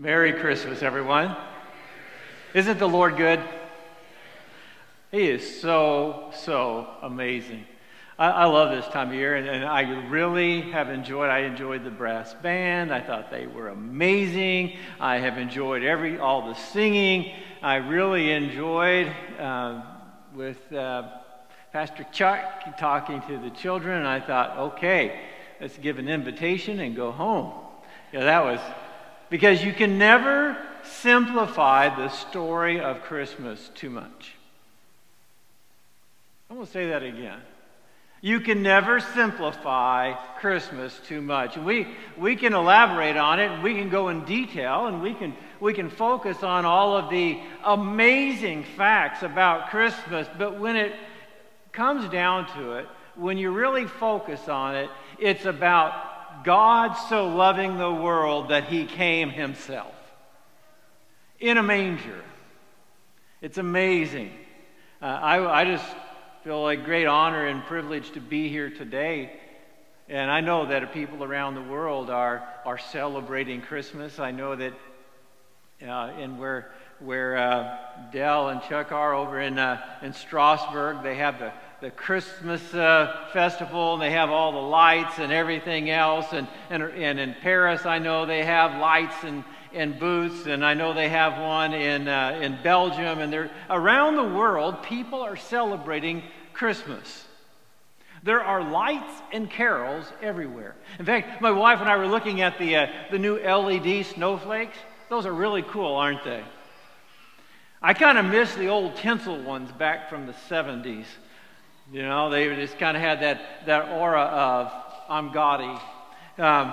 Merry Christmas, everyone. Isn't the Lord good? He is so, so amazing. I, I love this time of year, and, and, I really have enjoyed. I enjoyed the brass band. I thought they were amazing. I have enjoyed every all the singing. I really enjoyed uh, with uh, Pastor Chuck talking to the children, and I thought, okay, let's give an invitation and go home. Yeah, that was because you can never simplify the story of Christmas too much. I'm going to say that again. You can never simplify Christmas too much. We, we can elaborate on it, we can go in detail, and we can, we can focus on all of the amazing facts about Christmas. But when it comes down to it, when you really focus on it, it's about God so loving the world that he came himself in a manger. It's amazing. Uh, I, I just feel like great honor and privilege to be here today. And I know that people around the world are, are celebrating Christmas. I know that uh, in where, where uh, Dell and Chuck are over in, uh, in Strasbourg, they have the the Christmas uh, festival, and they have all the lights and everything else. And, and, and in Paris, I know they have lights and, and booths, and I know they have one in, uh, in Belgium. And they're, around the world, people are celebrating Christmas. There are lights and carols everywhere. In fact, my wife and I were looking at the, uh, the new LED snowflakes. Those are really cool, aren't they? I kind of miss the old tinsel ones back from the 70s. You know, they just kind of had that, that aura of, I'm gaudy. Um,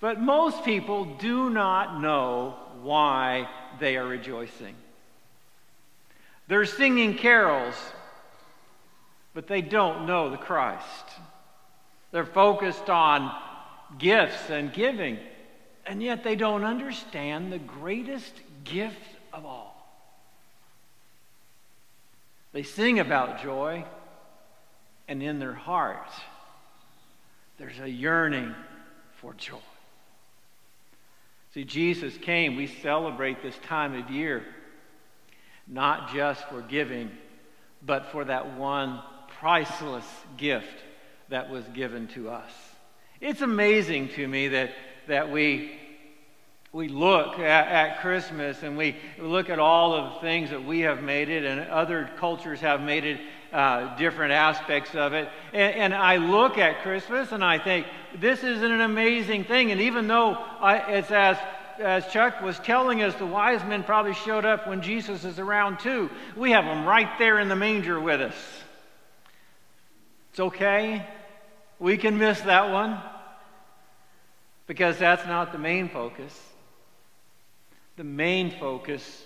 but most people do not know why they are rejoicing. They're singing carols, but they don't know the Christ. They're focused on gifts and giving, and yet they don't understand the greatest gift of all. They sing about joy, and in their heart, there's a yearning for joy. See, Jesus came. We celebrate this time of year not just for giving, but for that one priceless gift that was given to us. It's amazing to me that, that we we look at, at, Christmas and we look at all of the things that we have made it and other cultures have made it uh, different aspects of it. And, and, I look at Christmas and I think, this is an amazing thing. And even though I, it's as, as Chuck was telling us, the wise men probably showed up when Jesus is around too, we have them right there in the manger with us. It's okay. We can miss that one because that's not the main focus. The main focus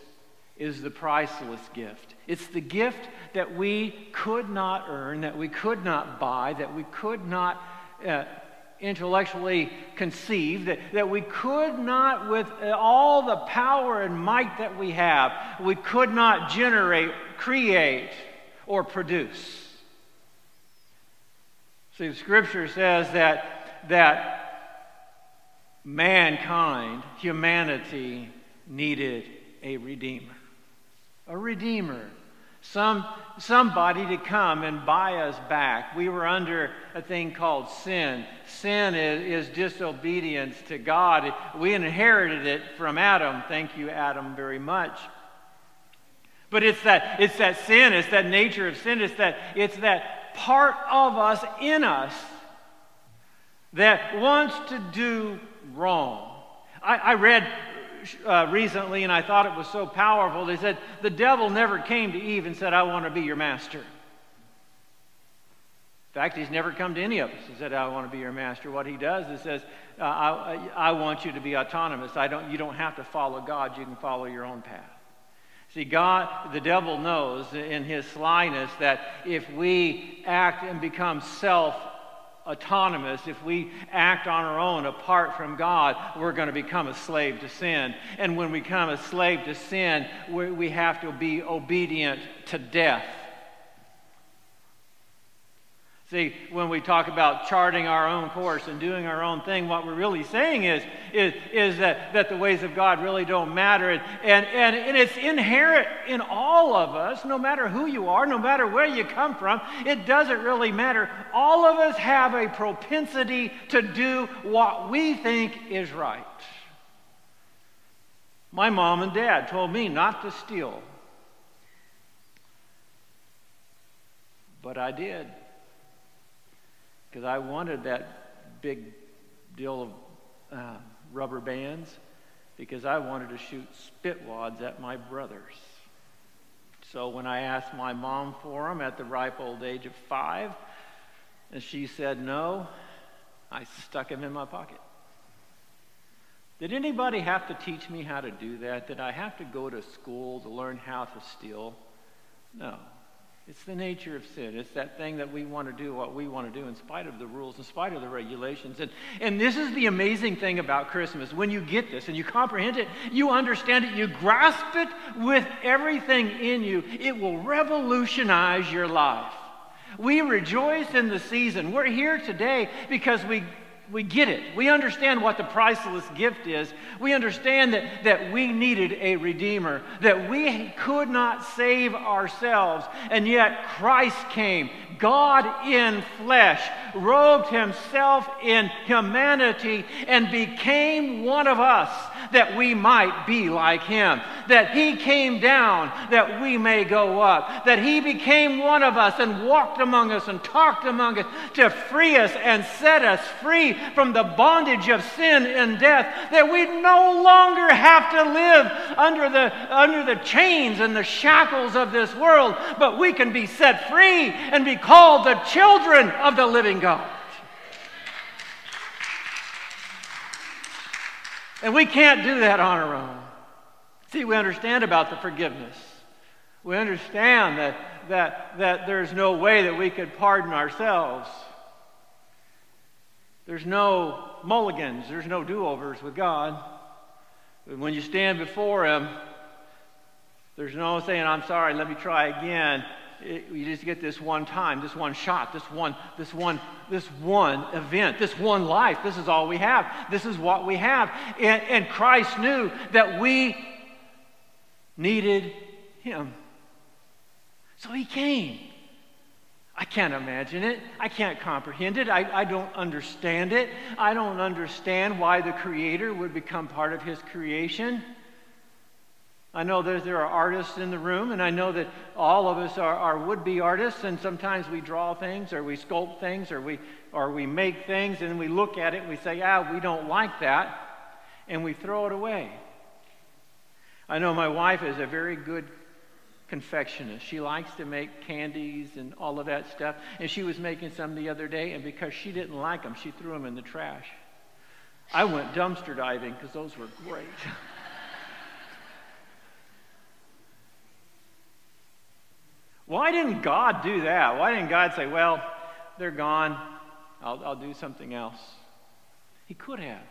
is the priceless gift. It's the gift that we could not earn, that we could not buy, that we could not uh, intellectually conceive, that, that we could not, with all the power and might that we have, we could not generate, create, or produce. See, the scripture says that, that mankind, humanity, needed a redeemer. A redeemer. Some, somebody to come and buy us back. We were under a thing called sin. Sin is, is disobedience to God. We inherited it from Adam. Thank you, Adam, very much. But it's that, it's that sin, it's that nature of sin, it's that, it's that part of us in us that wants to do wrong. I, I read uh, recently, and I thought it was so powerful. They said, The devil never came to Eve and said, I want to be your master. In fact, he's never come to any of us and said, I want to be your master. What he does is says, uh, I, I want you to be autonomous. I don't, you don't have to follow God, you can follow your own path. See, God, the devil knows in his slyness that if we act and become self autonomous, if we act on our own apart from God, we're going to become a slave to sin. And when we become a slave to sin, we, we have to be obedient to death. See, when we talk about charting our own course and doing our own thing, what we're really saying is, is, is that, that the ways of God really don't matter. And, and, and, and it's inherent in all of us, no matter who you are, no matter where you come from, it doesn't really matter. All of us have a propensity to do what we think is right. My mom and dad told me not to steal. But I did. Because I wanted that big deal of uh, rubber bands because I wanted to shoot spit wads at my brothers. So when I asked my mom for them at the ripe old age of five, and she said no, I stuck them in my pocket. Did anybody have to teach me how to do that? Did I have to go to school to learn how to steal? No. It's the nature of sin. It's that thing that we want to do what we want to do in spite of the rules, in spite of the regulations. And, and this is the amazing thing about Christmas. When you get this and you comprehend it, you understand it, you grasp it with everything in you, it will revolutionize your life. We rejoice in the season. We're here today because we we get it. We understand what the priceless gift is. We understand that, that we needed a Redeemer, that we could not save ourselves, and yet Christ came, God in flesh, robed himself in humanity, and became one of us that we might be like him. That he came down that we may go up. That he became one of us and walked among us and talked among us to free us and set us free from the bondage of sin and death. That we no longer have to live under the, under the chains and the shackles of this world, but we can be set free and be called the children of the living God. And we can't do that on our own. See, we understand about the forgiveness. We understand that, that, that there's no way that we could pardon ourselves. There's no mulligans, there's no do overs with God. When you stand before Him, there's no saying, I'm sorry, let me try again it, you just get this one time, this one shot, this one, this one, this one event, this one life. This is all we have. This is what we have. And, and Christ knew that we needed Him. So He came. I can't imagine it. I can't comprehend it. I, I don't understand it. I don't understand why the Creator would become part of His creation. I know there are artists in the room, and I know that all of us are, are would be artists, and sometimes we draw things, or we sculpt things, or we, or we make things, and we look at it and we say, ah, we don't like that, and we throw it away. I know my wife is a very good confectionist. She likes to make candies and all of that stuff, and she was making some the other day, and because she didn't like them, she threw them in the trash. I went dumpster diving because those were great. Why didn't God do that? Why didn't God say, well, they're gone, I'll, I'll do something else? He could have.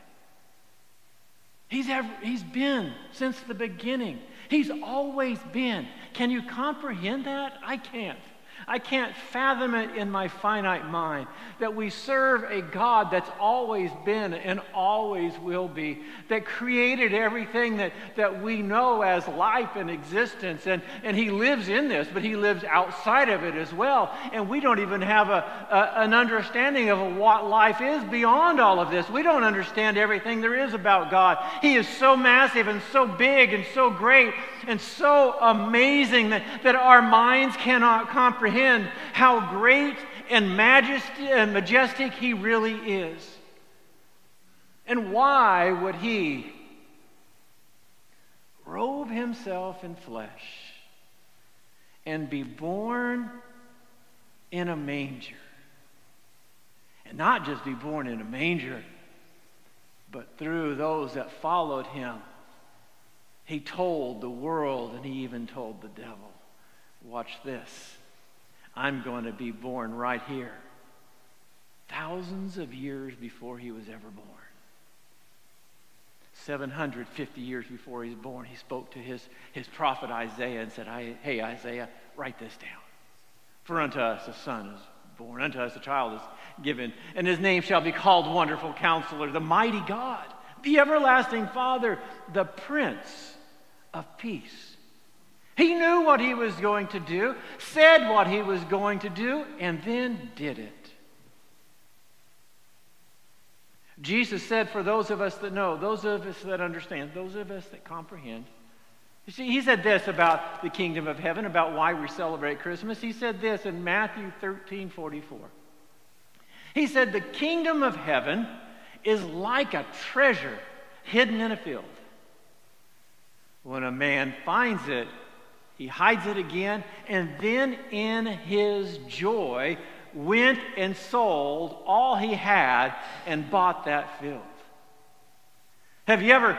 He's, ever, he's been since the beginning. He's always been. Can you comprehend that? I can't. I can't fathom it in my finite mind that we serve a God that's always been and always will be, that created everything that, that we know as life and existence. And, and He lives in this, but He lives outside of it as well. And we don't even have a, a, an understanding of what life is beyond all of this. We don't understand everything there is about God. He is so massive and so big and so great and so amazing that, that our minds cannot comprehend how great and and majestic he really is. And why would he robe himself in flesh and be born in a manger? And not just be born in a manger, but through those that followed him he told the world and he even told the devil, Watch this. I'm going to be born right here. Thousands of years before he was ever born. 750 years before he was born, he spoke to his, his prophet Isaiah and said, Hey, Isaiah, write this down. For unto us a son is born, unto us a child is given, and his name shall be called Wonderful Counselor, the Mighty God the everlasting Father, the Prince of Peace. He knew what he was going to do, said what he was going to do, and then did it. Jesus said, for those of us that know, those of us that understand, those of us that comprehend, you see, he said this about the kingdom of heaven, about why we celebrate Christmas. He said this in Matthew 13 44. He said, The kingdom of heaven is like a treasure hidden in a field. When a man finds it, he hides it again, and then in his joy went and sold all he had and bought that field. Have you ever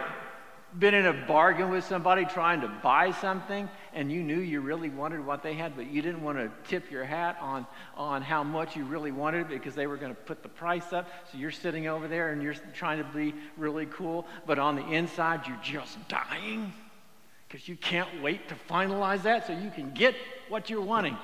been in a bargain with somebody trying to buy something and you knew you really wanted what they had, but you didn't want to tip your hat on, on how much you really wanted because they were going to put the price up. So you're sitting over there and you're trying to be really cool, but on the inside you're just dying because you can't wait to finalize that so you can get what you're wanting.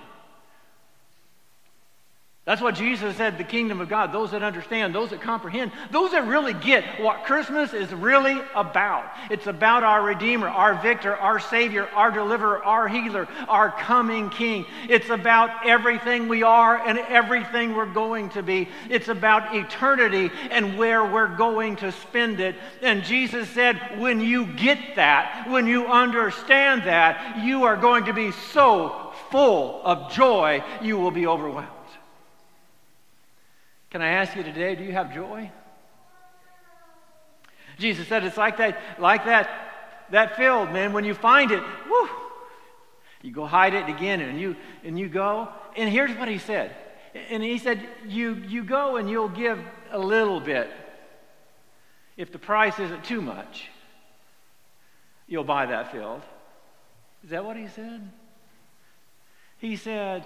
That's what Jesus said the kingdom of God, those that understand, those that comprehend, those that really get what Christmas is really about. It's about our Redeemer, our Victor, our Savior, our Deliverer, our Healer, our coming King. It's about everything we are and everything we're going to be. It's about eternity and where we're going to spend it. And Jesus said, when you get that, when you understand that, you are going to be so full of joy, you will be overwhelmed. Can I ask you today, do you have joy? Jesus said it's like that, like that, that field, man. When you find it, whoo, you go hide it again and you and you go. And here's what he said. And he said, you you go and you'll give a little bit. If the price isn't too much, you'll buy that field. Is that what he said? He said,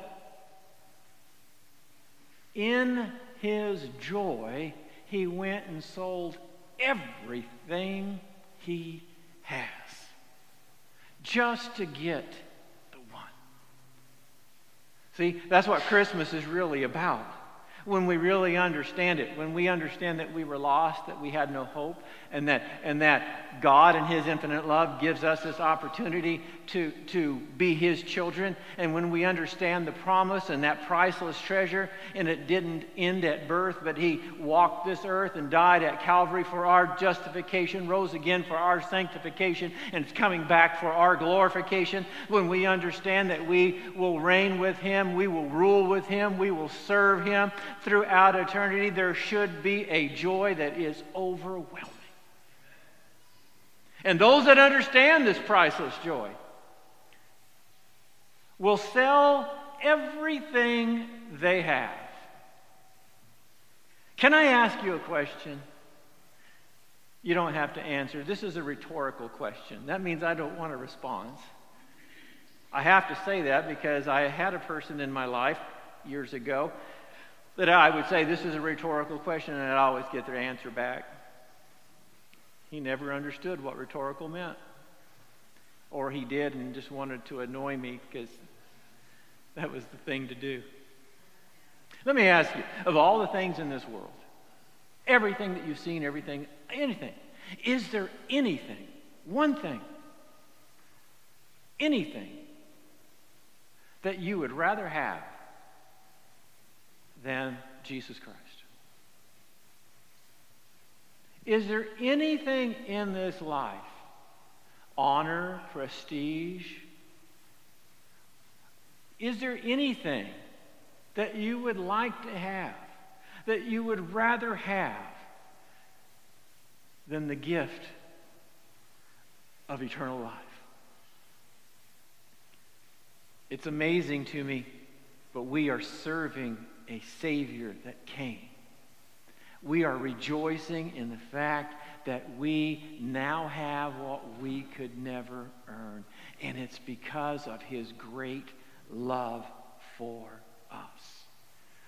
in his joy, he went and sold everything he has just to get the one. See, that's what Christmas is really about when we really understand it, when we understand that we were lost, that we had no hope, and that, and that God in His infinite love gives us this opportunity to, to be His children, and when we understand the promise and that priceless treasure, and it didn't end at birth, but He walked this earth and died at Calvary for our justification, rose again for our sanctification, and is coming back for our glorification, when we understand that we will reign with Him, we will rule with Him, we will serve Him, throughout eternity, there should be a joy that is overwhelming. And those that understand this priceless joy will sell everything they have. Can I ask you a question? You don't have to answer. This is a rhetorical question. That means I don't want a response. I have to say that because I had a person in my life years ago that I would say this is a rhetorical question and I'd always get their answer back. He never understood what rhetorical meant. Or he did and just wanted to annoy me because that was the thing to do. Let me ask you of all the things in this world, everything that you've seen, everything, anything, is there anything, one thing, anything that you would rather have than Jesus Christ? Is there anything in this life, honor, prestige? Is there anything that you would like to have, that you would rather have than the gift of eternal life? It's amazing to me, but we are serving a Savior that came. We are rejoicing in the fact that we now have what we could never earn. And it's because of His great love for us.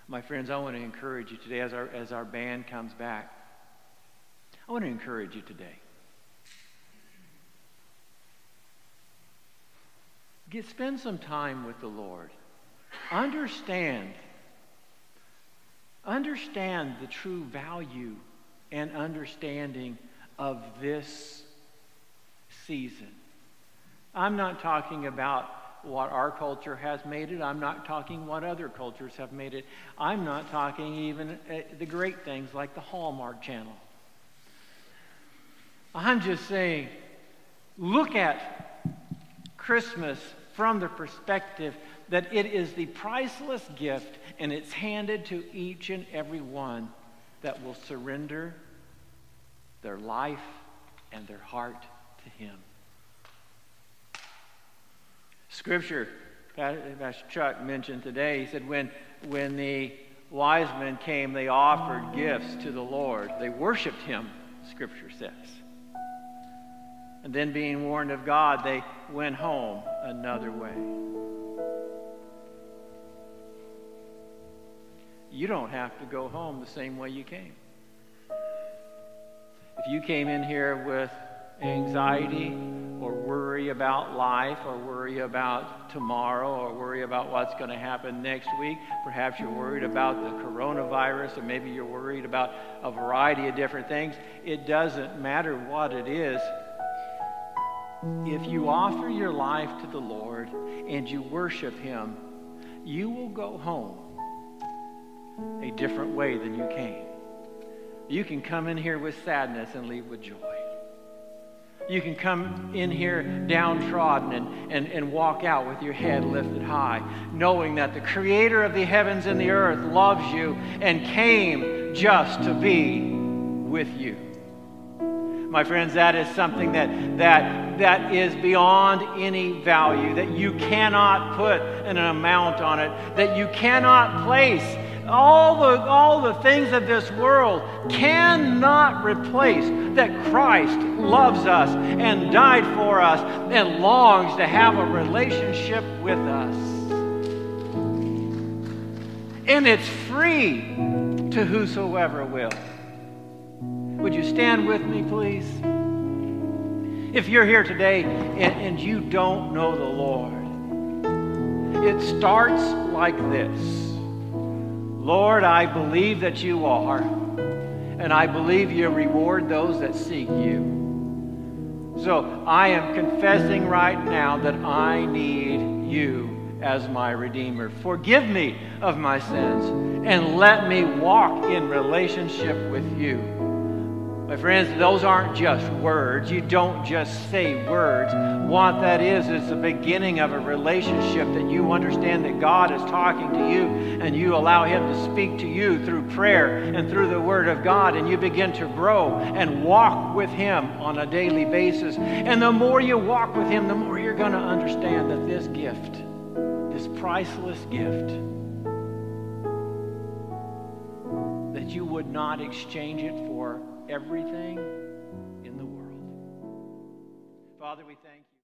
My friends, I want to encourage you today as our, as our band comes back. I want to encourage you today. Get, spend some time with the Lord. Understand Understand the true value and understanding of this season. I'm not talking about what our culture has made it. I'm not talking what other cultures have made it. I'm not talking even uh, the great things like the Hallmark Channel. I'm just saying, look at Christmas from the perspective that it is the priceless gift and it's handed to each and every one that will surrender their life and their heart to Him. Scripture, Pastor Chuck mentioned today, he said, when, when the wise men came, they offered gifts to the Lord. They worshiped Him, Scripture says. And then, being warned of God, they went home another way. You don't have to go home the same way you came. If you came in here with anxiety or worry about life or worry about tomorrow or worry about what's going to happen next week, perhaps you're worried about the coronavirus or maybe you're worried about a variety of different things, it doesn't matter what it is. If you offer your life to the Lord and you worship Him, you will go home a different way than you came. You can come in here with sadness and leave with joy. You can come in here downtrodden and, and, and walk out with your head lifted high, knowing that the Creator of the heavens and the earth loves you and came just to be with you. My friends, that is something that, that, that is beyond any value, that you cannot put an amount on it, that you cannot place all the, all the things of this world cannot replace that Christ loves us and died for us and longs to have a relationship with us. And it's free to whosoever will. Would you stand with me, please? If you're here today and, and you don't know the Lord, it starts like this. Lord, I believe that you are, and I believe you reward those that seek you. So I am confessing right now that I need you as my Redeemer. Forgive me of my sins and let me walk in relationship with you. My friends, those aren't just words. You don't just say words. What that is, is the beginning of a relationship that you understand that God is talking to you and you allow Him to speak to you through prayer and through the Word of God, and you begin to grow and walk with Him on a daily basis. And the more you walk with Him, the more you're going to understand that this gift, this priceless gift, that you would not exchange it for everything in the world. Father, we thank.